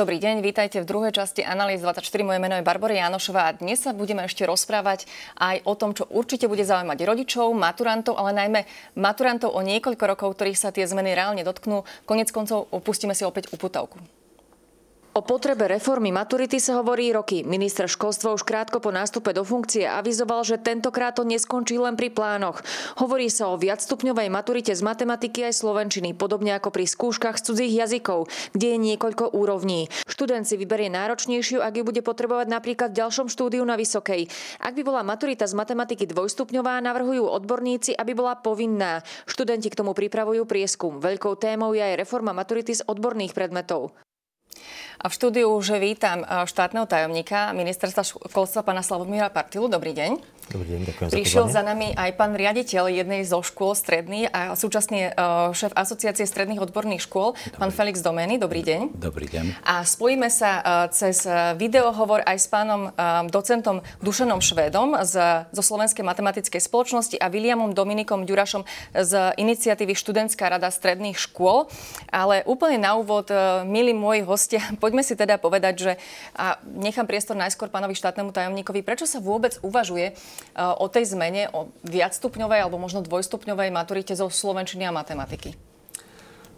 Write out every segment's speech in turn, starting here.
Dobrý deň, vítajte v druhej časti Analýz 24. Moje meno je Barbara Janošová a dnes sa budeme ešte rozprávať aj o tom, čo určite bude zaujímať rodičov, maturantov, ale najmä maturantov o niekoľko rokov, ktorých sa tie zmeny reálne dotknú. Konec koncov opustíme si opäť uputavku. O potrebe reformy maturity sa hovorí roky. Minister školstva už krátko po nástupe do funkcie avizoval, že tentokrát to neskončí len pri plánoch. Hovorí sa o viacstupňovej maturite z matematiky aj slovenčiny, podobne ako pri skúškach z cudzích jazykov, kde je niekoľko úrovní. Študent si vyberie náročnejšiu, ak ju bude potrebovať napríklad v ďalšom štúdiu na vysokej. Ak by bola maturita z matematiky dvojstupňová, navrhujú odborníci, aby bola povinná. Študenti k tomu pripravujú prieskum. Veľkou témou je aj reforma maturity z odborných predmetov. A v štúdiu už vítam eh, štátneho tajomníka ministerstva školstva pána Slavomíra Partilu. Dobrý deň. Dobrý deň, ďakujem Prišiel za, za nami aj pán riaditeľ jednej zo škôl stredných a súčasne uh, šéf asociácie stredných odborných škôl, Dobrý. pán Felix Domény. Dobrý deň. Dobrý deň. A spojíme sa uh, cez videohovor aj s pánom docentom Dušanom Švedom z, zo Slovenskej matematickej spoločnosti a Williamom Dominikom Ďurašom z iniciatívy Študentská rada stredných škôl. Ale úplne na úvod, milí moji hostia, poďme si teda povedať, že a nechám priestor najskôr pánovi štátnemu tajomníkovi, prečo sa vôbec uvažuje o tej zmene, o viacstupňovej alebo možno dvojstupňovej maturite zo slovenčiny a matematiky?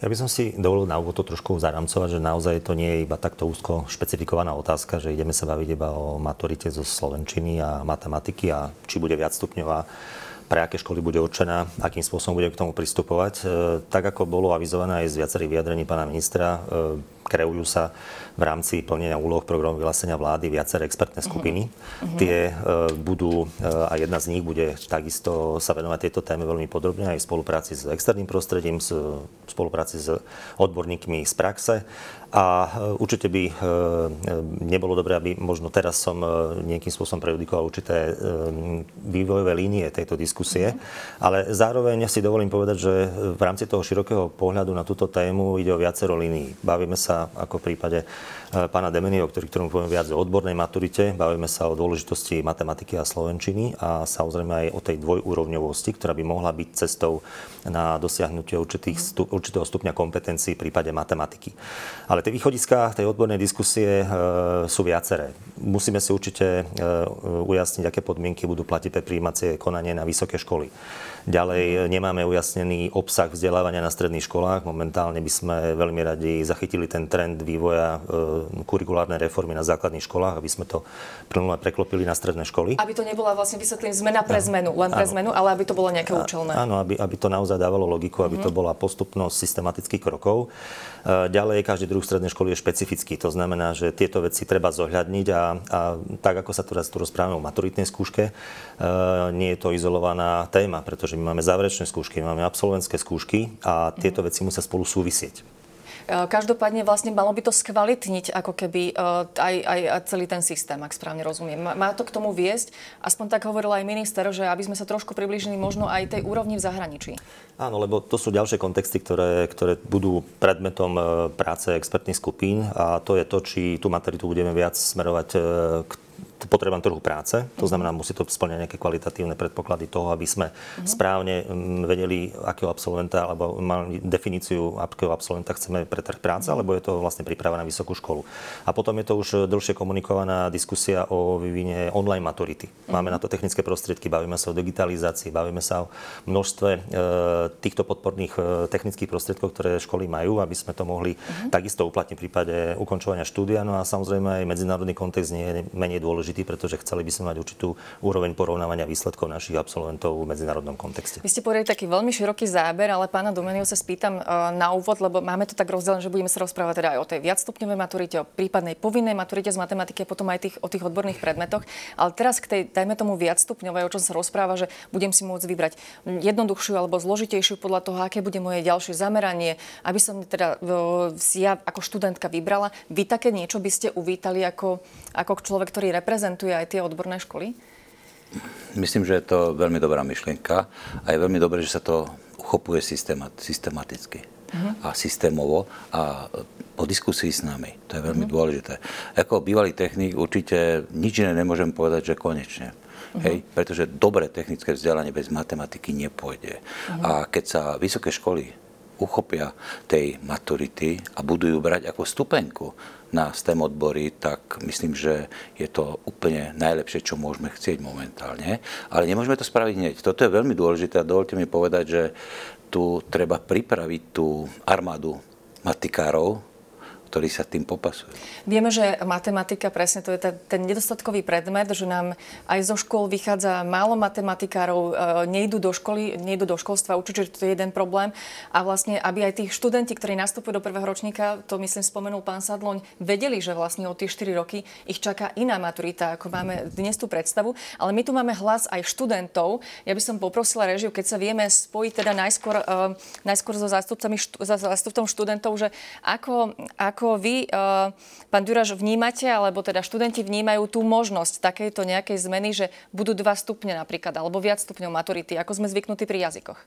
Ja by som si dovolil na úvod to trošku zaramcovať, že naozaj to nie je iba takto úzko špecifikovaná otázka, že ideme sa baviť iba o maturite zo slovenčiny a matematiky a či bude viacstupňová pre aké školy bude určená, akým spôsobom bude k tomu pristupovať. E, tak ako bolo avizované aj z viacerých vyjadrení pána ministra, e, kreujú sa v rámci plnenia úloh programu vyhlásenia vlády viaceré expertné skupiny. Uh-huh. Tie uh, budú, uh, a jedna z nich bude takisto sa venovať tejto téme veľmi podrobne aj v spolupráci s externým prostredím, v spolupráci s odborníkmi z praxe. A uh, určite by nebolo dobré, aby možno teraz som nejakým spôsobom prejudikoval určité vývojové línie tejto diskusie, uh-huh. ale zároveň si dovolím povedať, že v rámci toho širokého pohľadu na túto tému ide o viacero línií. Bavíme sa ako v prípade Eh, pána Demenio, ktorý, ktorom poviem viac o odbornej maturite. Bavíme sa o dôležitosti matematiky a slovenčiny a samozrejme aj o tej dvojúrovňovosti, ktorá by mohla byť cestou na dosiahnutie určitých určitého stupňa kompetencií v prípade matematiky. Ale tie východiska tej odbornej diskusie e, sú viaceré. Musíme si určite e, ujasniť, aké podmienky budú platiť pre príjímacie konanie na vysoké školy. Ďalej nemáme ujasnený obsah vzdelávania na stredných školách. Momentálne by sme veľmi radi zachytili ten trend vývoja e, kurikulárnej reformy na základných školách, aby sme to plnule preklopili na stredné školy. Aby to nebola vlastne, vysvetlím, zmena pre zmenu, len pre zmenu, ale aby to bolo nejaké účelné. Áno, aby, aby to naozaj dávalo logiku, aby mm. to mhm. bola postupnosť systematických krokov. E, ďalej, každý druh strednej školy je špecifický. To znamená, že tieto veci treba zohľadniť a, a tak, ako sa teraz tu rozprávame o maturitnej skúške, e, nie je to izolovaná téma, pretože že my máme záverečné skúšky, máme absolventské skúšky a tieto veci musia spolu súvisieť. E, každopádne vlastne malo by to skvalitniť ako keby e, aj, aj, celý ten systém, ak správne rozumiem. Má to k tomu viesť? Aspoň tak hovoril aj minister, že aby sme sa trošku priblížili možno aj tej úrovni v zahraničí. Áno, lebo to sú ďalšie kontexty, ktoré, ktoré budú predmetom e, práce expertných skupín a to je to, či tú materitu budeme viac smerovať k potrebám trhu práce. To znamená, musí to splňať nejaké kvalitatívne predpoklady toho, aby sme uh-huh. správne mm, vedeli, akého absolventa, alebo mali definíciu, akého absolventa chceme pre trh práce, uh-huh. alebo je to vlastne príprava na vysokú školu. A potom je to už dlhšie komunikovaná diskusia o vyvine online maturity. Uh-huh. Máme na to technické prostriedky, bavíme sa o digitalizácii, bavíme sa o množstve e, týchto podporných e, technických prostriedkov, ktoré školy majú, aby sme to mohli uh-huh. takisto uplatniť v prípade ukončovania štúdia. No a samozrejme aj medzinárodný kontext nie je menej dôležitý dôležitý, pretože chceli by sme mať určitú úroveň porovnávania výsledkov našich absolventov v medzinárodnom kontexte. Vy ste povedali taký veľmi široký záber, ale pána Domenio sa spýtam uh, na úvod, lebo máme to tak rozdelené, že budeme sa rozprávať teda aj o tej viacstupňovej maturite, o prípadnej povinnej maturite z matematiky a potom aj tých, o tých odborných predmetoch. Ale teraz k tej, dajme tomu viacstupňovej, o čom sa rozpráva, že budem si môcť vybrať jednoduchšiu alebo zložitejšiu podľa toho, aké bude moje ďalšie zameranie, aby som teda uh, si ja ako študentka vybrala. Vy také niečo by ste uvítali ako, ako človek, ktorý reprezentuje reprezentuje aj tie odborné školy? Myslím, že je to veľmi dobrá myšlienka a je veľmi dobré, že sa to uchopuje systematicky uh-huh. a systémovo a po diskusii s nami. To je veľmi uh-huh. dôležité. Ako bývalý technik určite nič iné nemôžem povedať, že konečne. Uh-huh. Hej? Pretože dobré technické vzdelanie bez matematiky nepôjde. Uh-huh. A keď sa vysoké školy uchopia tej maturity a budú ju brať ako stupenku na STEM odbory, tak myslím, že je to úplne najlepšie, čo môžeme chcieť momentálne. Ale nemôžeme to spraviť hneď. Toto je veľmi dôležité a dovolte mi povedať, že tu treba pripraviť tú armádu matikárov, ktorí sa tým popasujú. Vieme, že matematika, presne to je ten, nedostatkový predmet, že nám aj zo škôl vychádza málo matematikárov, e, nejdu do školy, nejdu do školstva učiť, že to je jeden problém. A vlastne, aby aj tí študenti, ktorí nastupujú do prvého ročníka, to myslím spomenul pán Sadloň, vedeli, že vlastne od tie 4 roky ich čaká iná maturita, ako máme dnes tú predstavu. Ale my tu máme hlas aj študentov. Ja by som poprosila režiu, keď sa vieme spojiť teda najskôr, uh, najskôr so zástupcami, zástupcom študentov, že ako, ako ako vy, eh, pán Duraž, vnímate, alebo teda študenti vnímajú tú možnosť takejto nejakej zmeny, že budú dva stupne napríklad, alebo viac stupňov maturity, ako sme zvyknutí pri jazykoch?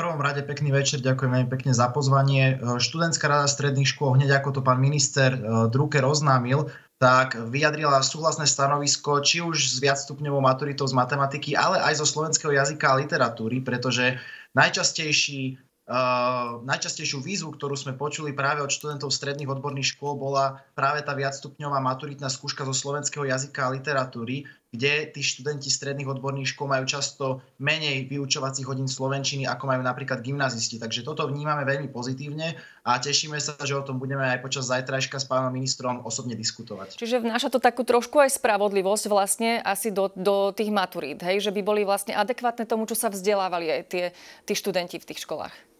Prvom rade pekný večer, ďakujem veľmi pekne za pozvanie. Eh, študentská rada stredných škôl, hneď ako to pán minister eh, Drucker oznámil, tak vyjadrila súhlasné stanovisko či už s viacstupňovou maturitou z matematiky, ale aj zo slovenského jazyka a literatúry, pretože najčastejší Uh, najčastejšiu výzvu, ktorú sme počuli práve od študentov stredných odborných škôl, bola práve tá viacstupňová maturitná skúška zo slovenského jazyka a literatúry, kde tí študenti stredných odborných škôl majú často menej vyučovacích hodín slovenčiny, ako majú napríklad gymnazisti. Takže toto vnímame veľmi pozitívne a tešíme sa, že o tom budeme aj počas zajtrajška s pánom ministrom osobne diskutovať. Čiže vnáša to takú trošku aj spravodlivosť vlastne asi do, do tých maturít, hej? že by boli vlastne adekvátne tomu, čo sa vzdelávali aj tie, tí študenti v tých školách.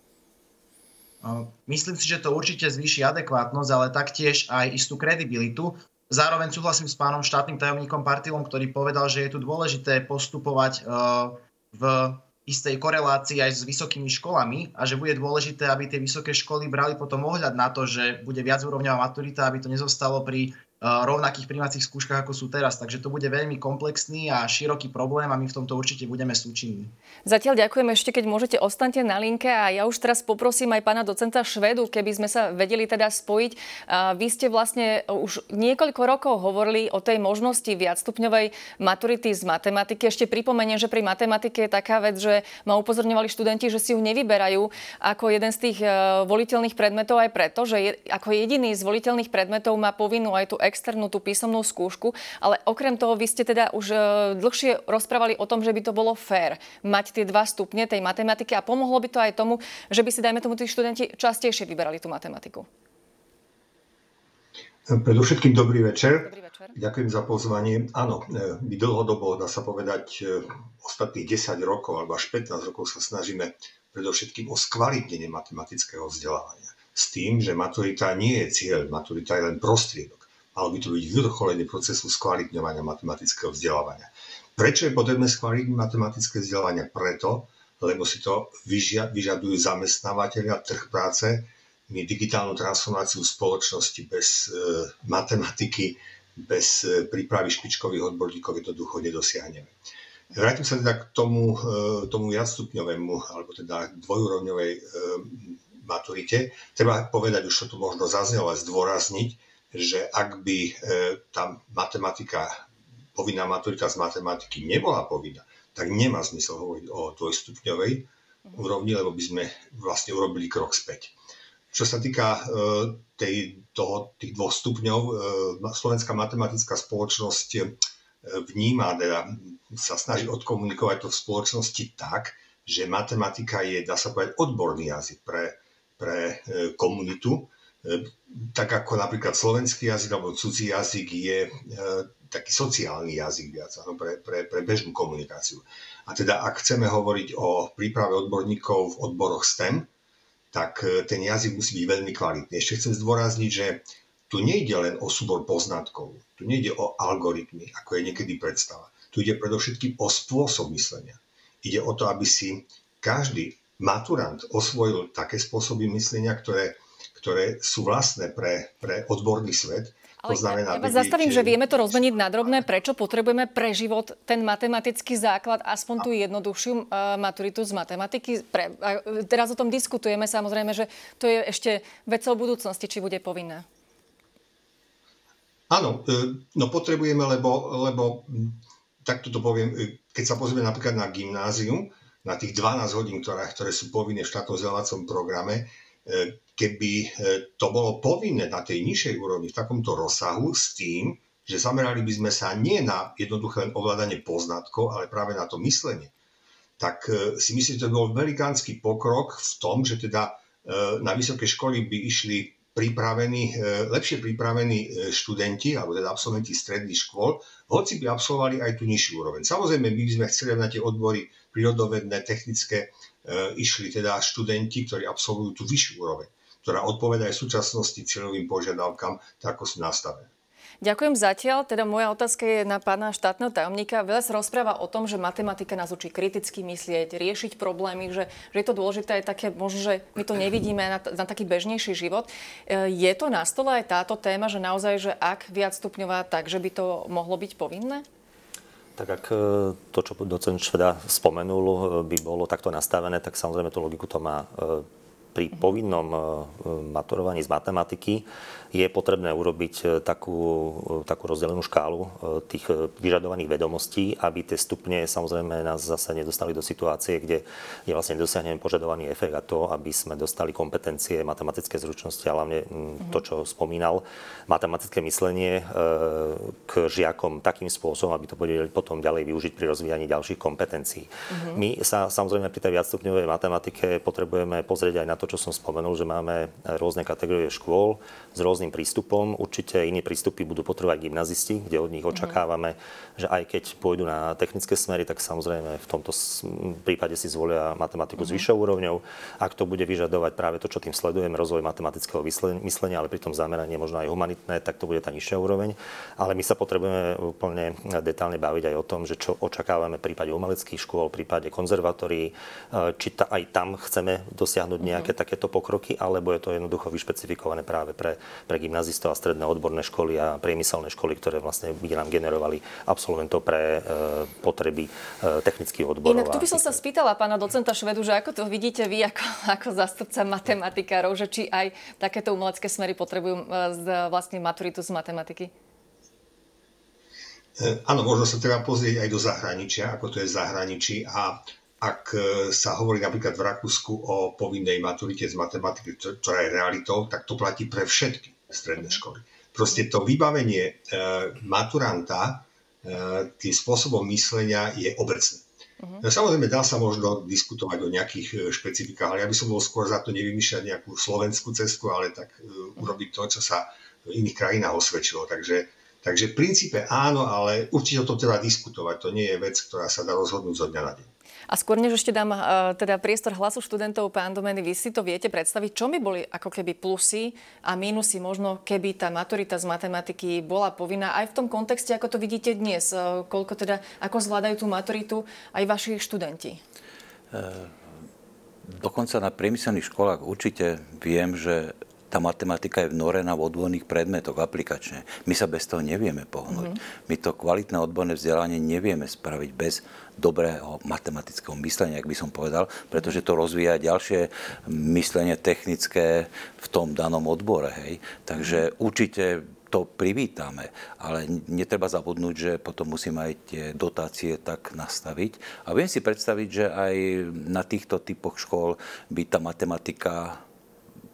Myslím si, že to určite zvýši adekvátnosť, ale taktiež aj istú kredibilitu. Zároveň súhlasím s pánom štátnym tajomníkom Partilom, ktorý povedal, že je tu dôležité postupovať e, v istej korelácii aj s vysokými školami a že bude dôležité, aby tie vysoké školy brali potom ohľad na to, že bude viacúrovňová maturita, aby to nezostalo pri rovnakých príjmacích skúškach, ako sú teraz. Takže to bude veľmi komplexný a široký problém a my v tomto určite budeme súčinní. Zatiaľ ďakujem ešte, keď môžete, ostaňte na linke a ja už teraz poprosím aj pána docenta Švedu, keby sme sa vedeli teda spojiť. Vy ste vlastne už niekoľko rokov hovorili o tej možnosti viacstupňovej maturity z matematiky. Ešte pripomeniem, že pri matematike je taká vec, že ma upozorňovali študenti, že si ju nevyberajú ako jeden z tých e, voliteľných predmetov aj preto, že je, ako jediný z voliteľných predmetov má povinnú aj tú externú tú písomnú skúšku, ale okrem toho vy ste teda už e, dlhšie rozprávali o tom, že by to bolo fér mať tie dva stupne tej matematiky a pomohlo by to aj tomu, že by si, dajme tomu, tí študenti častejšie vyberali tú matematiku. Predovšetkým dobrý večer. dobrý večer. Ďakujem za pozvanie. Áno, e, my dlhodobo, dá sa povedať, e, ostatných 10 rokov alebo až 15 rokov sa snažíme predovšetkým o skvalitnenie matematického vzdelávania. S tým, že maturita nie je cieľ, maturita je len prostriedok malo by to byť vyvrcholenie procesu skvalitňovania matematického vzdelávania. Prečo je potrebné skvalitniť matematické vzdelávanie? Preto, lebo si to vyžadujú zamestnávateľia, trh práce. My digitálnu transformáciu spoločnosti bez e, matematiky, bez e, prípravy špičkových odborníkov jednoducho nedosiahneme. Vrátim sa teda k tomu, e, tomu viacstupňovému, alebo teda dvojúrovňovej e, maturite. Treba povedať, už to tu možno zaznelo, ale zdôrazniť, že ak by e, tá matematika, povinná maturita z matematiky nebola povinná, tak nemá zmysel hovoriť o dvojstupňovej úrovni, lebo by sme vlastne urobili krok späť. Čo sa týka e, tej, toho, tých dvoch stupňov, e, Slovenská matematická spoločnosť vníma, teda sa snaží odkomunikovať to v spoločnosti tak, že matematika je, dá sa povedať, odborný jazyk pre, pre komunitu, tak ako napríklad slovenský jazyk alebo cudzí jazyk je e, taký sociálny jazyk viac ano, pre, pre, pre bežnú komunikáciu. A teda ak chceme hovoriť o príprave odborníkov v odboroch STEM, tak e, ten jazyk musí byť veľmi kvalitný. Ešte chcem zdôrazniť, že tu nejde len o súbor poznatkov, tu nejde o algoritmy, ako je niekedy predstava. Tu ide predovšetkým o spôsob myslenia. Ide o to, aby si každý maturant osvojil také spôsoby myslenia, ktoré ktoré sú vlastné pre, pre odborný svet. Ale to znamená, ja vás zastavím, že vieme to rozmeniť na drobné. Prečo potrebujeme pre život ten matematický základ, aspoň tú jednoduchšiu uh, maturitu z matematiky? Pre, uh, teraz o tom diskutujeme, samozrejme, že to je ešte vecou budúcnosti, či bude povinné. Áno, e, no potrebujeme, lebo, lebo takto to poviem, keď sa pozrieme napríklad na gymnázium, na tých 12 hodín, ktoré, ktoré sú povinné v štátnom vzdelávacom programe, keby to bolo povinné na tej nižšej úrovni v takomto rozsahu s tým, že zamerali by sme sa nie na jednoduché len ovládanie poznatkov, ale práve na to myslenie, tak si myslím, že to bol velikánsky pokrok v tom, že teda na vysoké školy by išli pripravení, lepšie pripravení študenti, alebo teda absolventi stredných škôl, hoci by absolvovali aj tú nižšiu úroveň. Samozrejme, my by sme chceli, aby na tie odbory prírodovedné, technické išli teda študenti, ktorí absolvujú tú vyššiu úroveň, ktorá odpoveda aj v súčasnosti cieľovým požiadavkám, tak ako sú nastavené. Ďakujem zatiaľ. Teda moja otázka je na pána štátneho tajomníka. Veľa sa rozpráva o tom, že matematika nás učí kriticky myslieť, riešiť problémy, že, že je to dôležité aj také, možno, že my to nevidíme na, na taký bežnejší život. E, je to na stole aj táto téma, že naozaj, že ak viac stupňová, tak že by to mohlo byť povinné? Tak ak e, to, čo docent Šveda spomenul, e, by bolo takto nastavené, tak samozrejme tú logiku to má pri povinnom maturovaní z matematiky je potrebné urobiť e, takú, e, takú rozdelenú škálu e, tých vyžadovaných vedomostí, aby tie stupne samozrejme nás zase nedostali do situácie, kde je vlastne dosiahneme požadovaný efekt a to, aby sme dostali kompetencie, matematické zručnosti a hlavne to, čo spomínal, matematické myslenie k žiakom takým spôsobom, aby to bude potom ďalej využiť pri rozvíjaní ďalších kompetencií. Uh-huh. My sa samozrejme pri tej viacstupňovej matematike potrebujeme pozrieť aj na to, čo som spomenul, že máme rôzne kategórie škôl s rôznym prístupom. Určite iní prístupy budú potrebovať gymnazisti, kde od nich mhm. očakávame, že aj keď pôjdu na technické smery, tak samozrejme v tomto prípade si zvolia matematiku s mhm. vyššou úrovňou. Ak to bude vyžadovať práve to, čo tým sledujeme, rozvoj matematického myslenia, ale pritom zameranie možno aj humanitné, tak to bude tá nižšia úroveň. Ale my sa potrebujeme úplne detálne baviť aj o tom, že čo očakávame v prípade umeleckých škôl, v prípade konzervatórií, e, či ta, aj tam chceme dosiahnuť nejaké mm-hmm. takéto pokroky, alebo je to jednoducho vyšpecifikované práve pre, pre gymnazistov a stredné odborné školy a priemyselné školy, ktoré vlastne by nám generovali absolventov pre e, potreby e, technických odborov. Inak tu by som sa spýtala pána docenta Švedu, že ako to vidíte vy ako, ako zastupca matematikárov, že či aj takéto umelecké smery potrebujú e, vlastne maturitu z matematiky? Áno, možno sa treba pozrieť aj do zahraničia, ako to je v zahraničí a ak e, sa hovorí napríklad v Rakúsku o povinnej maturite z matematiky, ktorá je realitou, tak to platí pre všetky stredné školy. Proste to vybavenie e, maturanta e, tým spôsobom myslenia je obecné. Uh-huh. Samozrejme, dá sa možno diskutovať o nejakých špecifikách, ale ja by som bol skôr za to nevymýšľať nejakú slovenskú cestu, ale tak uh, urobiť to, čo sa v iných krajinách osvedčilo. Takže, takže v princípe áno, ale určite o tom treba diskutovať. To nie je vec, ktorá sa dá rozhodnúť zo dňa na deň. A skôr než ešte dám uh, teda priestor hlasu študentov, pán Domeny, vy si to viete predstaviť, čo by boli ako keby plusy a mínusy možno, keby tá maturita z matematiky bola povinná aj v tom kontexte, ako to vidíte dnes, uh, koľko teda, ako zvládajú tú maturitu aj vaši študenti? Uh, dokonca na priemyselných školách určite viem, že tá matematika je vnorená v odborných predmetoch aplikačne. My sa bez toho nevieme pohnúť. Mm-hmm. My to kvalitné odborné vzdelanie nevieme spraviť bez dobrého matematického myslenia, ak by som povedal, pretože to rozvíja ďalšie myslenie technické v tom danom odbore. Hej. Takže určite to privítame, ale netreba zabudnúť, že potom musíme aj tie dotácie tak nastaviť. A viem si predstaviť, že aj na týchto typoch škôl by tá matematika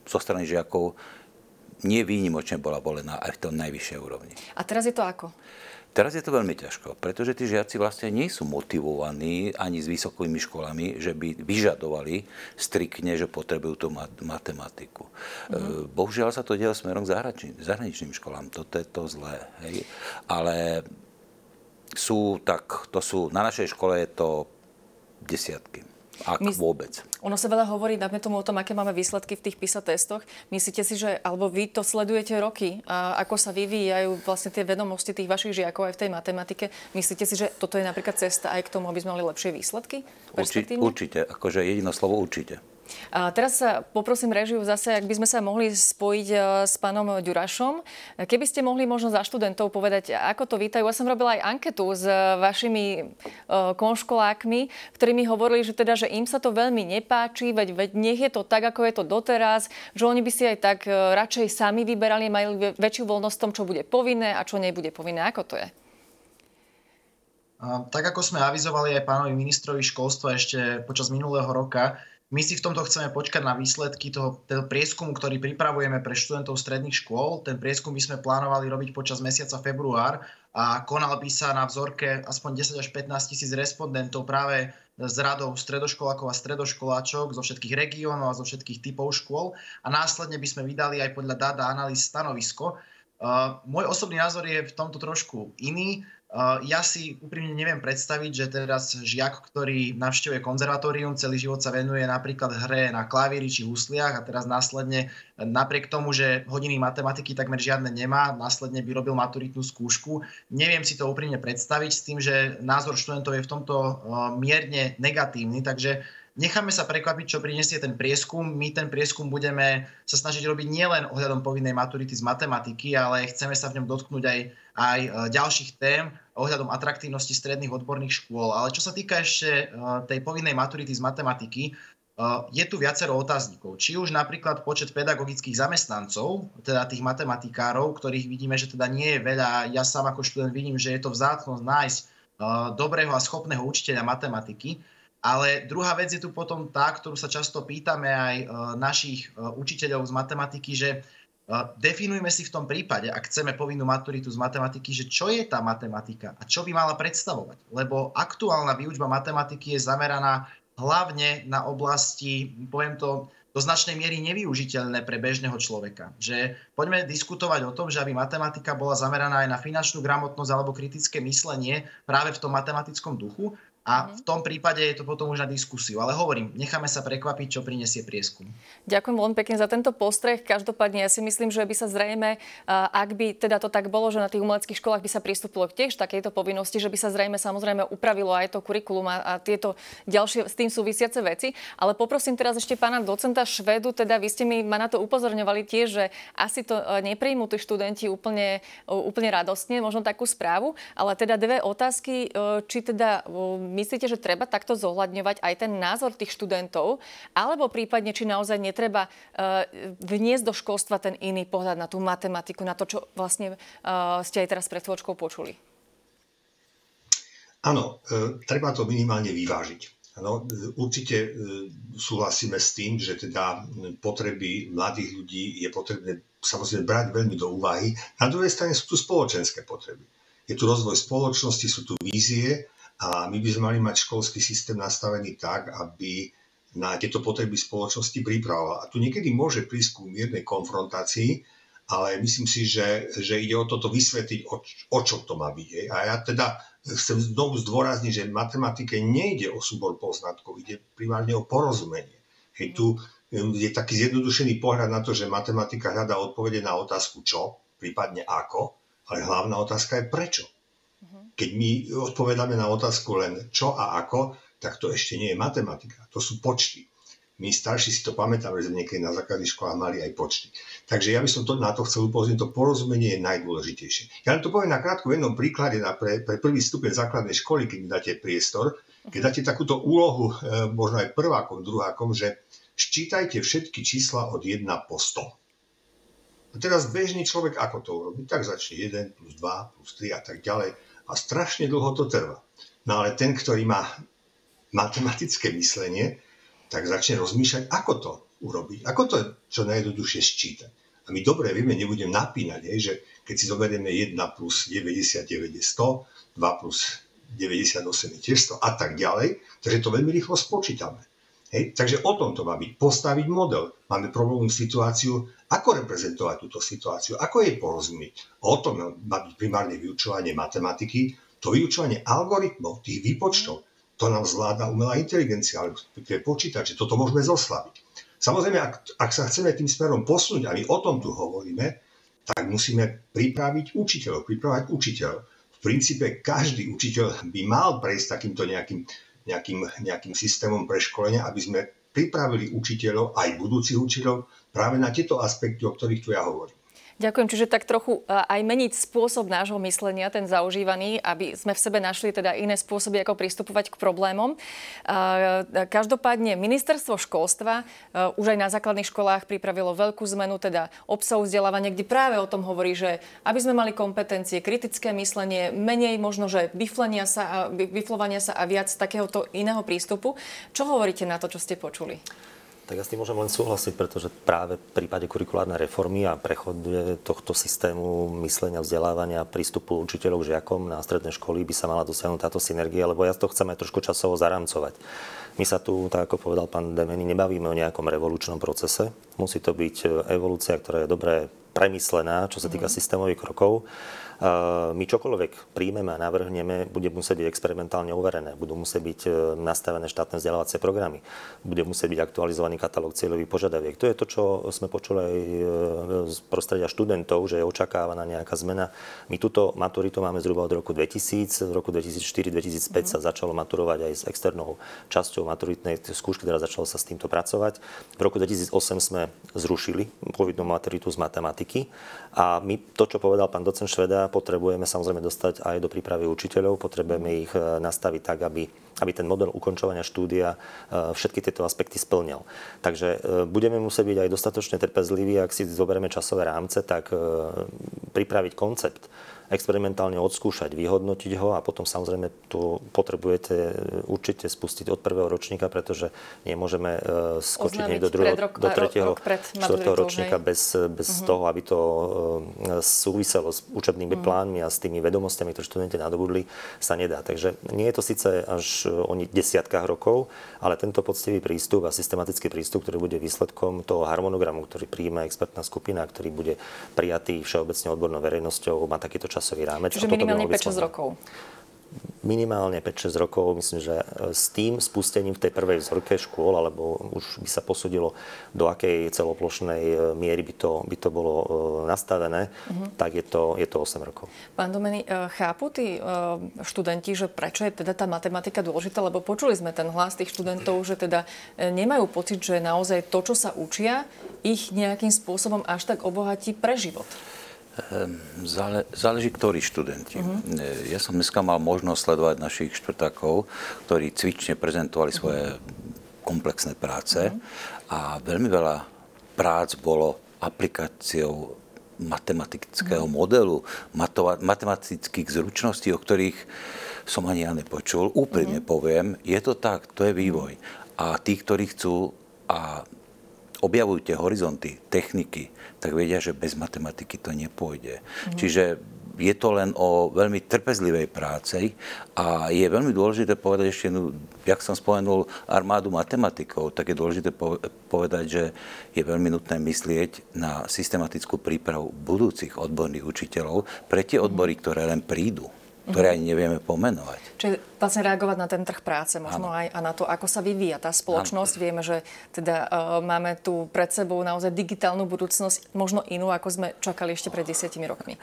zo strany žiakov nevýnimočne bola volená aj v tom najvyššej úrovni. A teraz je to ako? Teraz je to veľmi ťažko, pretože tí žiaci vlastne nie sú motivovaní ani s vysokými školami, že by vyžadovali striktne, že potrebujú tú matematiku. Mm-hmm. Bohužiaľ sa to deje smerom k zahraničným, zahraničným školám. Toto je to zlé. Hej. Ale sú tak, to sú, na našej škole je to desiatky. Ak My, vôbec. Ono sa veľa hovorí, dáme tomu o tom, aké máme výsledky v tých PISA testoch. Myslíte si, že, alebo vy to sledujete roky, a ako sa vyvíjajú vlastne tie vedomosti tých vašich žiakov aj v tej matematike. Myslíte si, že toto je napríklad cesta aj k tomu, aby sme mali lepšie výsledky? Určite, určite. Akože jediné slovo určite. A teraz sa poprosím režiu zase, ak by sme sa mohli spojiť e, s pánom Ďurašom. Keby ste mohli možno za študentov povedať, ako to vítajú. Ja som robila aj anketu s vašimi e, konškolákmi, ktorí mi hovorili, že teda, že im sa to veľmi nepáči, veď, veď nech je to tak, ako je to doteraz, že oni by si aj tak e, radšej sami vyberali, mali väčšiu voľnosť v tom, čo bude povinné a čo nebude povinné. Ako to je? Tak ako sme avizovali aj pánovi ministrovi školstva ešte počas minulého roka, My si v tomto chceme počkať na výsledky toho, toho prieskumu, ktorý pripravujeme pre študentov stredných škôl. Ten prieskum by sme plánovali robiť počas mesiaca február a konal by sa na vzorke aspoň 10 až 15 tisíc respondentov práve z radou stredoškolákov a stredoškoláčok zo všetkých regiónov a zo všetkých typov škôl a následne by sme vydali aj podľa dát a analýz stanovisko. Uh, môj osobný názor je v tomto trošku iný. Ja si úprimne neviem predstaviť, že teraz žiak, ktorý navštevuje konzervatórium, celý život sa venuje napríklad hre na klavíri či husliach a teraz následne napriek tomu, že hodiny matematiky takmer žiadne nemá, následne by robil maturitnú skúšku. Neviem si to úprimne predstaviť s tým, že názor študentov je v tomto mierne negatívny, takže Necháme sa prekvapiť, čo prinesie ten prieskum. My ten prieskum budeme sa snažiť robiť nielen ohľadom povinnej maturity z matematiky, ale chceme sa v ňom dotknúť aj, aj e, ďalších tém ohľadom atraktívnosti stredných odborných škôl. Ale čo sa týka ešte e, tej povinnej maturity z matematiky, e, je tu viacero otáznikov. Či už napríklad počet pedagogických zamestnancov, teda tých matematikárov, ktorých vidíme, že teda nie je veľa. Ja sám ako študent vidím, že je to vzácnosť nájsť dobrého a schopného učiteľa matematiky. Ale druhá vec je tu potom tá, ktorú sa často pýtame aj e, našich e, učiteľov z matematiky, že e, definujme si v tom prípade, ak chceme povinnú maturitu z matematiky, že čo je tá matematika a čo by mala predstavovať. Lebo aktuálna výučba matematiky je zameraná hlavne na oblasti, poviem to, do značnej miery nevyužiteľné pre bežného človeka. Že poďme diskutovať o tom, že aby matematika bola zameraná aj na finančnú gramotnosť alebo kritické myslenie práve v tom matematickom duchu, a mhm. v tom prípade je to potom už na diskusiu. Ale hovorím, necháme sa prekvapiť, čo prinesie prieskum. Ďakujem veľmi pekne za tento postreh. Každopádne ja si myslím, že by sa zrejme, ak by teda to tak bolo, že na tých umeleckých školách by sa pristúpilo tiež takejto povinnosti, že by sa zrejme samozrejme upravilo aj to kurikulum a, a tieto ďalšie s tým súvisiace veci. Ale poprosím teraz ešte pána docenta Švedu, teda vy ste mi ma na to upozorňovali tiež, že asi to e, nepríjmú tí študenti úplne, úplne radostne, možno takú správu, ale teda dve otázky, e, či teda myslíte, že treba takto zohľadňovať aj ten názor tých študentov, alebo prípadne, či naozaj netreba uh, vniesť do školstva ten iný pohľad na tú matematiku, na to, čo vlastne uh, ste aj teraz pred chvíľočkou počuli? Áno, e, treba to minimálne vyvážiť. Ano, určite e, súhlasíme s tým, že teda potreby mladých ľudí je potrebné samozrejme brať veľmi do úvahy. Na druhej strane sú tu spoločenské potreby. Je tu rozvoj spoločnosti, sú tu vízie a my by sme mali mať školský systém nastavený tak, aby na tieto potreby spoločnosti pripravoval. A tu niekedy môže prísť ku miernej konfrontácii, ale myslím si, že, že ide o toto vysvetliť, o, o čo to má byť. A ja teda chcem znovu zdôrazniť, že v matematike nejde o súbor poznatkov, ide primárne o porozumenie. Hej, tu je taký zjednodušený pohľad na to, že matematika hľadá odpovede na otázku čo, prípadne ako, ale hlavná otázka je prečo. Keď my odpovedáme na otázku len čo a ako, tak to ešte nie je matematika, to sú počty. My starší si to pamätáme, že niekedy na základných školách mali aj počty. Takže ja by som to, na to chcel upozorniť, to porozumenie je najdôležitejšie. Ja len to poviem na krátko v jednom príklade na pre, pre prvý stupeň základnej školy, keď dáte priestor, keď dáte takúto úlohu, e, možno aj prvákom, druhákom, že ščítajte všetky čísla od 1 po 100. A teraz bežný človek ako to urobí? Tak začne 1 plus 2 plus 3 a tak ďalej a strašne dlho to trvá. No ale ten, ktorý má matematické myslenie, tak začne rozmýšľať, ako to urobiť, ako to čo najjednoduchšie sčítať. A my dobre vieme, nebudem napínať, hej, že keď si zoberieme 1 plus 99 je 100, 2 plus 98 je tiež 100 a tak ďalej, takže to veľmi rýchlo spočítame. Hej? Takže o tom to má byť. Postaviť model. Máme problémovú situáciu, ako reprezentovať túto situáciu, ako jej porozumieť. O tom má byť primárne vyučovanie matematiky, to vyučovanie algoritmov, tých výpočtov, to nám zvláda umelá inteligencia, ale počítať, že toto môžeme zoslaviť. Samozrejme, ak, ak sa chceme tým smerom posunúť, a my o tom tu hovoríme, tak musíme pripraviť učiteľov, pripravať učiteľov. V princípe každý učiteľ by mal prejsť takýmto nejakým nejakým, nejakým systémom preškolenia, aby sme pripravili učiteľov, aj budúcich učiteľov, práve na tieto aspekty, o ktorých tu ja hovorím. Ďakujem. Čiže tak trochu e, aj meniť spôsob nášho myslenia, ten zaužívaný, aby sme v sebe našli teda iné spôsoby, ako pristupovať k problémom. E, každopádne ministerstvo školstva e, už aj na základných školách pripravilo veľkú zmenu teda obsahu vzdelávania, kde práve o tom hovorí, že aby sme mali kompetencie, kritické myslenie, menej možno, že vyflenia sa, vyflovania sa a viac takéhoto iného prístupu. Čo hovoríte na to, čo ste počuli? Tak ja s tým môžem len súhlasiť, pretože práve v prípade kurikulárnej reformy a prechode tohto systému myslenia, vzdelávania, prístupu učiteľov žiakom na stredné školy by sa mala dosiahnuť táto synergia, lebo ja to chcem aj trošku časovo zaramcovať. My sa tu, tak ako povedal pán Demeny, nebavíme o nejakom revolučnom procese. Musí to byť evolúcia, ktorá je dobre premyslená, čo sa týka mm. systémových krokov my čokoľvek príjmeme a navrhneme, bude musieť byť experimentálne overené, budú musieť byť e, nastavené štátne vzdelávacie programy, bude musieť byť aktualizovaný katalóg cieľových požiadaviek. To je to, čo sme počuli aj e, z prostredia študentov, že je očakávaná nejaká zmena. My túto maturitu máme zhruba od roku 2000, v roku 2004-2005 mm. sa začalo maturovať aj s externou časťou maturitnej skúšky, teda začalo sa s týmto pracovať. V roku 2008 sme zrušili povinnú maturitu z matematiky a my to, čo povedal pán docent Šveda, potrebujeme samozrejme dostať aj do prípravy učiteľov, potrebujeme ich e, nastaviť tak, aby, aby ten model ukončovania štúdia e, všetky tieto aspekty splňal. Takže e, budeme musieť byť aj dostatočne trpezliví, ak si zoberieme časové rámce, tak pripraviť koncept experimentálne odskúšať, vyhodnotiť ho a potom samozrejme to potrebujete určite spustiť od prvého ročníka, pretože nemôžeme uh, skočiť hneď do, druhého, rok, do tretieho, čtvrtého ročníka bez, bez uh-huh. toho, aby to uh, súviselo s učebnými uh-huh. plánmi a s tými vedomostiami, ktoré študenti nadobudli, sa nedá. Takže nie je to síce až o desiatkách rokov, ale tento poctivý prístup a systematický prístup, ktorý bude výsledkom toho harmonogramu, ktorý príjme expertná skupina, ktorý bude prijatý všeobecne odbornou verejnosťou, má takýto časový rámec. Čiže minimálne 5-6 rokov minimálne 5-6 rokov. Myslím, že e, s tým spustením v tej prvej vzorke škôl, alebo už by sa posudilo, do akej celoplošnej e, miery by to, by to bolo e, nastavené, uh-huh. tak je to, je to 8 rokov. Pán Domeny, chápu tí študenti, že prečo je teda tá matematika dôležitá? Lebo počuli sme ten hlas tých študentov, že teda nemajú pocit, že naozaj to, čo sa učia, ich nejakým spôsobom až tak obohatí pre život. Ehm, zále, záleží, ktorí študenti. Uh-huh. Ja som dneska mal možnosť sledovať našich štvrtákov, ktorí cvične prezentovali svoje uh-huh. komplexné práce uh-huh. a veľmi veľa prác bolo aplikáciou matematického uh-huh. modelu, matova- matematických zručností, o ktorých som ani ja nepočul. Úprimne uh-huh. poviem, je to tak, to je vývoj. A tí, ktorí chcú a objavujú tie horizonty, techniky, tak vedia, že bez matematiky to nepôjde. Mm. Čiže je to len o veľmi trpezlivej práci a je veľmi dôležité povedať ešte, no, jak som spomenul armádu matematikov, tak je dôležité povedať, že je veľmi nutné myslieť na systematickú prípravu budúcich odborných učiteľov pre tie odbory, ktoré len prídu ktoré ani nevieme pomenovať. Čiže vlastne reagovať na ten trh práce, možno ano. aj a na to, ako sa vyvíja tá spoločnosť. Ano. Vieme, že teda uh, máme tu pred sebou naozaj digitálnu budúcnosť, možno inú, ako sme čakali ešte pred desiatimi rokmi.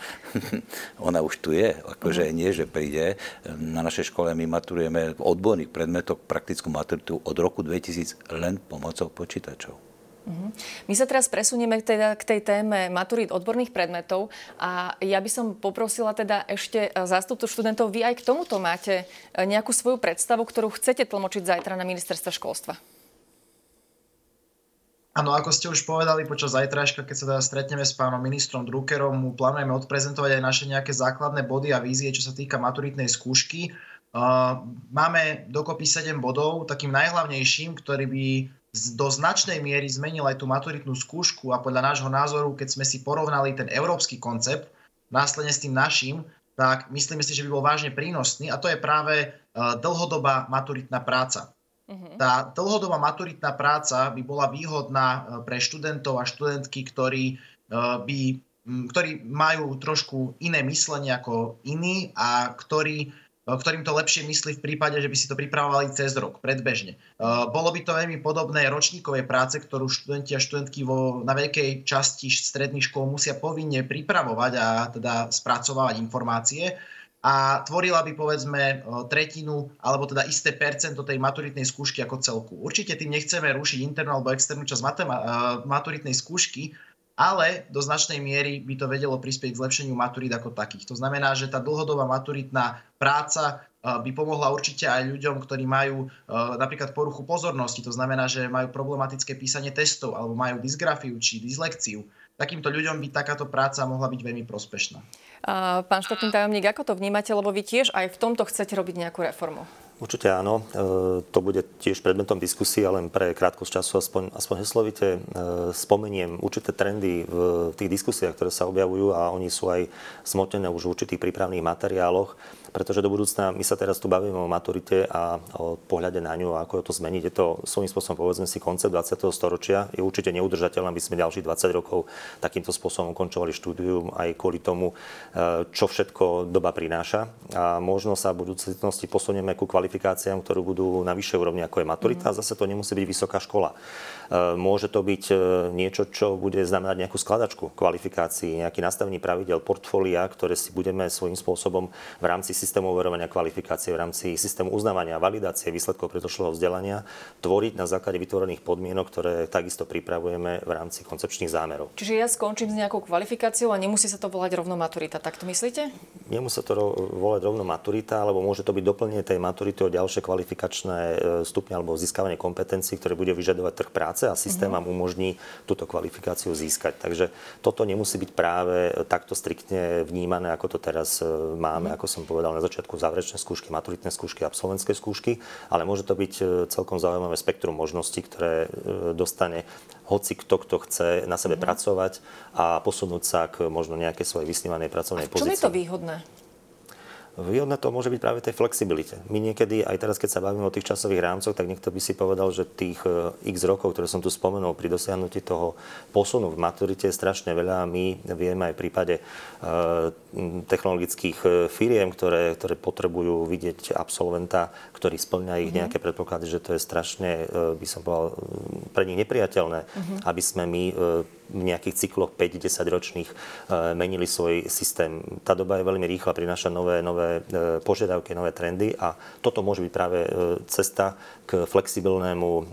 Ona už tu je, akože uh-huh. nie, že príde. Na našej škole my maturujeme odborných predmetoch praktickú maturitu od roku 2000 len pomocou počítačov. Mhm. My sa teraz presunieme teda k tej téme maturít odborných predmetov a ja by som poprosila teda ešte e, zástupcu študentov, vy aj k tomuto máte e, nejakú svoju predstavu, ktorú chcete tlmočiť zajtra na ministerstve školstva. Áno, ako ste už povedali počas zajtrajška, keď sa teda stretneme s pánom ministrom Druckerom, mu plánujeme odprezentovať aj naše nejaké základné body a vízie, čo sa týka maturitnej skúšky. Uh, máme dokopy 7 bodov. Takým najhlavnejším, ktorý by do značnej miery zmenil aj tú maturitnú skúšku a podľa nášho názoru, keď sme si porovnali ten európsky koncept následne s tým našim, tak myslíme si, že by bol vážne prínosný a to je práve e, dlhodobá maturitná práca. Uh-huh. Tá dlhodobá maturitná práca by bola výhodná e, pre študentov a študentky, ktorí, e, by, ktorí majú trošku iné myslenie ako iní a ktorí ktorým to lepšie myslí v prípade, že by si to pripravovali cez rok, predbežne. Bolo by to veľmi podobné ročníkovej práce, ktorú študenti a študentky vo, na veľkej časti stredných škôl musia povinne pripravovať a teda spracovávať informácie a tvorila by povedzme tretinu alebo teda isté percento tej maturitnej skúšky ako celku. Určite tým nechceme rušiť internú alebo externú časť maturitnej skúšky, ale do značnej miery by to vedelo prispieť k zlepšeniu maturít ako takých. To znamená, že tá dlhodobá maturitná práca by pomohla určite aj ľuďom, ktorí majú napríklad poruchu pozornosti, to znamená, že majú problematické písanie testov alebo majú dysgrafiu či dyslekciu. Takýmto ľuďom by takáto práca mohla byť veľmi prospešná. Pán štátny tajomník, ako to vnímate, lebo vy tiež aj v tomto chcete robiť nejakú reformu? Určite áno. E, to bude tiež predmetom diskusie, ale pre krátkosť času aspoň, aspoň heslovite e, spomeniem určité trendy v tých diskusiách, ktoré sa objavujú a oni sú aj smotené už v určitých prípravných materiáloch pretože do budúcna my sa teraz tu bavíme o maturite a o pohľade na ňu a ako to zmeniť. Je to svojím spôsobom, povedzme si, koncept 20. storočia. Je určite neudržateľné, aby sme ďalších 20 rokov takýmto spôsobom ukončovali štúdium aj kvôli tomu, e, čo všetko doba prináša. A možno sa v budúcnosti posunieme ku kvalifikáciám, ktoré budú na vyššej úrovni, ako je maturita. Mm. Zase to nemusí byť vysoká škola. E, môže to byť e, niečo, čo bude znamenať nejakú skladačku kvalifikácií, nejaký nastavení pravidel, portfólia, ktoré si budeme svojím spôsobom v rámci systému overovania kvalifikácie, v rámci systému uznávania a validácie výsledkov predošlého vzdelania tvoriť na základe vytvorených podmienok, ktoré takisto pripravujeme v rámci koncepčných zámerov. Čiže ja skončím s nejakou kvalifikáciou a nemusí sa to volať rovno maturita, tak to myslíte? Nemusí sa to volať rovno maturita, alebo môže to byť doplnenie tej maturity o ďalšie kvalifikačné e, stupne alebo získavanie kompetencií, ktoré bude vyžadovať trh práce a systém vám mm-hmm. umožní túto kvalifikáciu získať. Takže toto nemusí byť práve takto striktne vnímané, ako to teraz e, máme, mm-hmm. ako som povedal na začiatku záverečné skúšky, maturitné skúšky, absolventské skúšky, ale môže to byť e, celkom zaujímavé spektrum možností, ktoré e, dostane hoci kto, kto chce na sebe mm-hmm. pracovať a posunúť sa k možno nejakej svojej vysnívanej pracovnej pozícii. Čo je to výhodné? Výhodné to môže byť práve tej flexibilite. My niekedy, aj teraz, keď sa bavíme o tých časových rámcoch, tak niekto by si povedal, že tých e, x rokov, ktoré som tu spomenul pri dosiahnutí toho posunu v maturite je strašne veľa. My vieme aj v prípade uh, technologických e, firiem, ktoré, ktoré potrebujú vidieť absolventa, ktorý splňa ich mm-hmm. nejaké predpoklady, že to je strašne, by som povedal, pre nich nepriateľné, mm-hmm. aby sme my nejakých cykloch 5-10 ročných menili svoj systém. Tá doba je veľmi rýchla, prináša nové, nové e, požiadavky, nové trendy a toto môže byť práve e, cesta k flexibilnému e,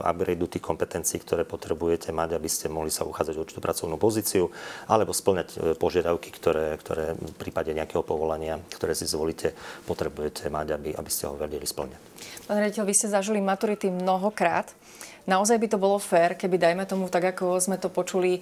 upgradeu tých kompetencií, ktoré potrebujete mať, aby ste mohli sa uchádzať o určitú pracovnú pozíciu alebo splňať požiadavky, ktoré, ktoré v prípade nejakého povolania, ktoré si zvolíte, potrebujete mať, aby, aby ste ho vedeli splňať. Pán rediteľ, vy ste zažili maturity mnohokrát. Naozaj by to bolo fér, keby, dajme tomu, tak ako sme to počuli,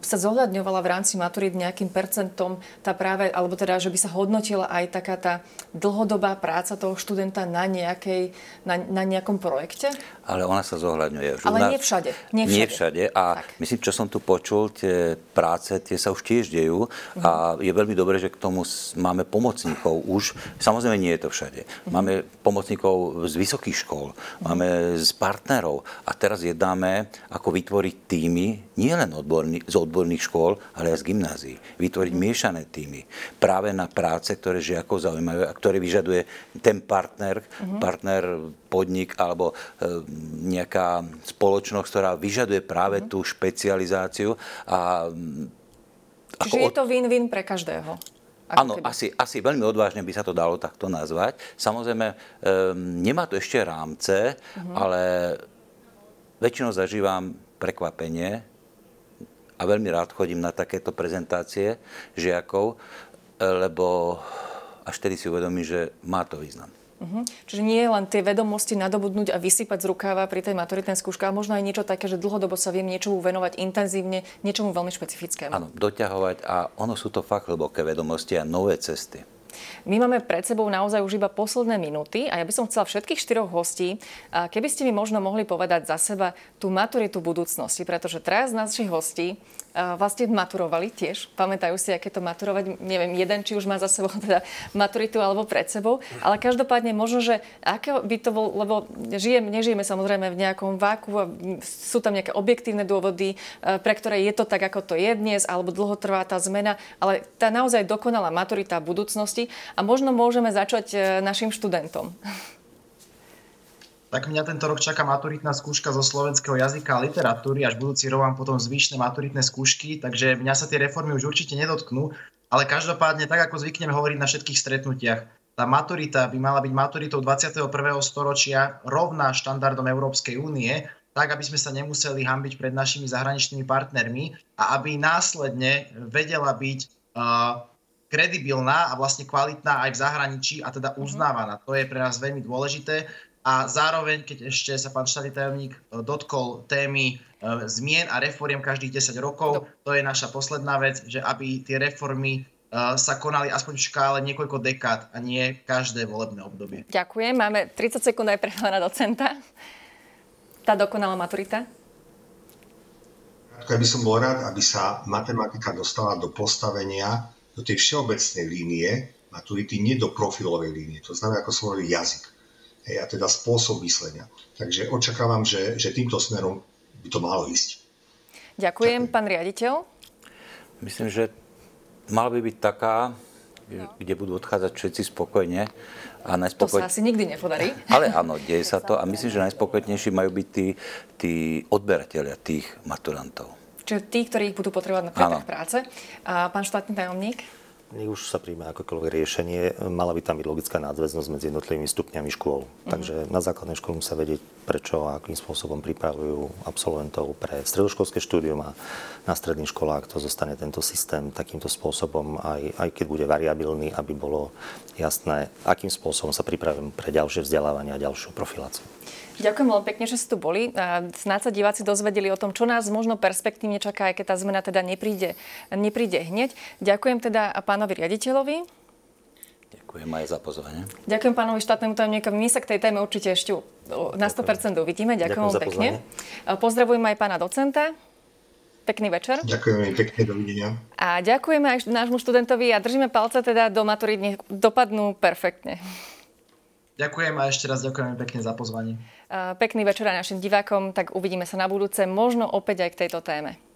sa zohľadňovala v rámci maturit nejakým percentom tá práve, alebo teda, že by sa hodnotila aj taká tá dlhodobá práca toho študenta na, nejakej, na, na nejakom projekte? Ale ona sa zohľadňuje. Ale nie všade. Nie všade. Nie všade. A tak. myslím, čo som tu počul, tie práce, tie sa už tiež dejú uh-huh. a je veľmi dobré, že k tomu máme pomocníkov už. Samozrejme, nie je to všade. Uh-huh. Máme pomocníkov z vysokých škôl, uh-huh. máme z partnerov a teraz jednáme, ako vytvoriť týmy, nielen odborní, z odborných škôl, ale aj z gymnázií. Vytvoriť miešané týmy práve na práce, ktoré žiakov zaujímajú a ktoré vyžaduje ten partner, partner podnik alebo e, nejaká spoločnosť, ktorá vyžaduje práve uh-huh. tú špecializáciu. A, Čiže ako je to win-win pre každého? Áno, asi, asi veľmi odvážne by sa to dalo takto nazvať. Samozrejme, um, nemá to ešte rámce, uh-huh. ale väčšinou zažívam prekvapenie a veľmi rád chodím na takéto prezentácie žiakov, lebo až tedy si uvedomí, že má to význam. Uh-huh. Čiže nie je len tie vedomosti nadobudnúť a vysypať z rukáva pri tej maturitnej skúške, ale možno aj niečo také, že dlhodobo sa viem niečomu venovať intenzívne, niečomu veľmi špecifickému. Áno, doťahovať a ono sú to fakt hlboké vedomosti a nové cesty. My máme pred sebou naozaj už iba posledné minúty a ja by som chcela všetkých štyroch hostí, keby ste mi možno mohli povedať za seba tú maturitu budúcnosti, pretože teraz z našich hostí vlastne maturovali tiež. Pamätajú si, aké to maturovať. Neviem, jeden, či už má za sebou teda maturitu alebo pred sebou. Ale každopádne možno, že aké by to bol, lebo žijem, nežijeme samozrejme v nejakom váku a sú tam nejaké objektívne dôvody, pre ktoré je to tak, ako to je dnes, alebo dlho trvá tá zmena, ale tá naozaj dokonalá maturita budúcnosti a možno môžeme začať e, našim študentom. Tak mňa tento rok čaká maturitná skúška zo slovenského jazyka a literatúry, až budúci rok mám potom zvyšné maturitné skúšky, takže mňa sa tie reformy už určite nedotknú, ale každopádne, tak ako zvyknem hovoriť na všetkých stretnutiach, tá maturita by mala byť maturitou 21. storočia rovná štandardom Európskej únie, tak aby sme sa nemuseli hambiť pred našimi zahraničnými partnermi a aby následne vedela byť uh, kredibilná a vlastne kvalitná aj v zahraničí a teda uznávaná. To je pre nás veľmi dôležité. A zároveň, keď ešte sa pán štátny tajomník dotkol témy zmien a reforiem každých 10 rokov, to je naša posledná vec, že aby tie reformy sa konali aspoň v škále niekoľko dekád a nie každé volebné obdobie. Ďakujem. Máme 30 sekúnd aj pre pána docenta. Tá dokonalá maturita? Ja by som bol rád, aby sa matematika dostala do postavenia, do tej všeobecnej línie maturity, nie do profilovej línie. To znamená, ako som hovoril, jazyk. Hej, a teda spôsob myslenia. Takže očakávam, že, že týmto smerom by to malo ísť. Ďakujem. Pán riaditeľ? Myslím, že mala by byť taká, no. kde budú odchádzať všetci spokojne. A najspokoj... To sa asi nikdy nepodarí. Ale áno, deje sa to a myslím, že najspokojnejší majú byť tí, tí odberatelia tých maturantov. Čiže tí, ktorí ich budú potrebovať na práce. A pán štátny tajomník? Nech už sa príjme akokoľvek riešenie, mala by tam byť logická nádväznosť medzi jednotlivými stupňami škôl. Mm-hmm. Takže na základnej škole musia vedieť, prečo a akým spôsobom pripravujú absolventov pre stredoškolské štúdium a na stredných školách to zostane tento systém takýmto spôsobom, aj, aj keď bude variabilný, aby bolo jasné, akým spôsobom sa pripravujem pre ďalšie vzdelávanie a ďalšiu profiláciu. Ďakujem veľmi pekne, že ste tu boli. Snáď sa diváci dozvedeli o tom, čo nás možno perspektívne čaká, aj keď tá zmena teda nepríde, nepríde hneď. Ďakujem teda pánovi riaditeľovi. Ďakujem aj za pozvanie. Ďakujem pánovi štátnemu tajomníkovi. My sa k tej téme určite ešte na 100% uvidíme. Ďakujem, Ďakujem pekne. Pozdravujem aj pána docenta. Pekný večer. Ďakujem pekne, dovidenia. A ďakujeme aj nášmu študentovi a držíme palce teda do maturít, dopadnú perfektne. Ďakujem a ešte raz ďakujem pekne za pozvanie. Pekný večer aj našim divákom, tak uvidíme sa na budúce, možno opäť aj k tejto téme.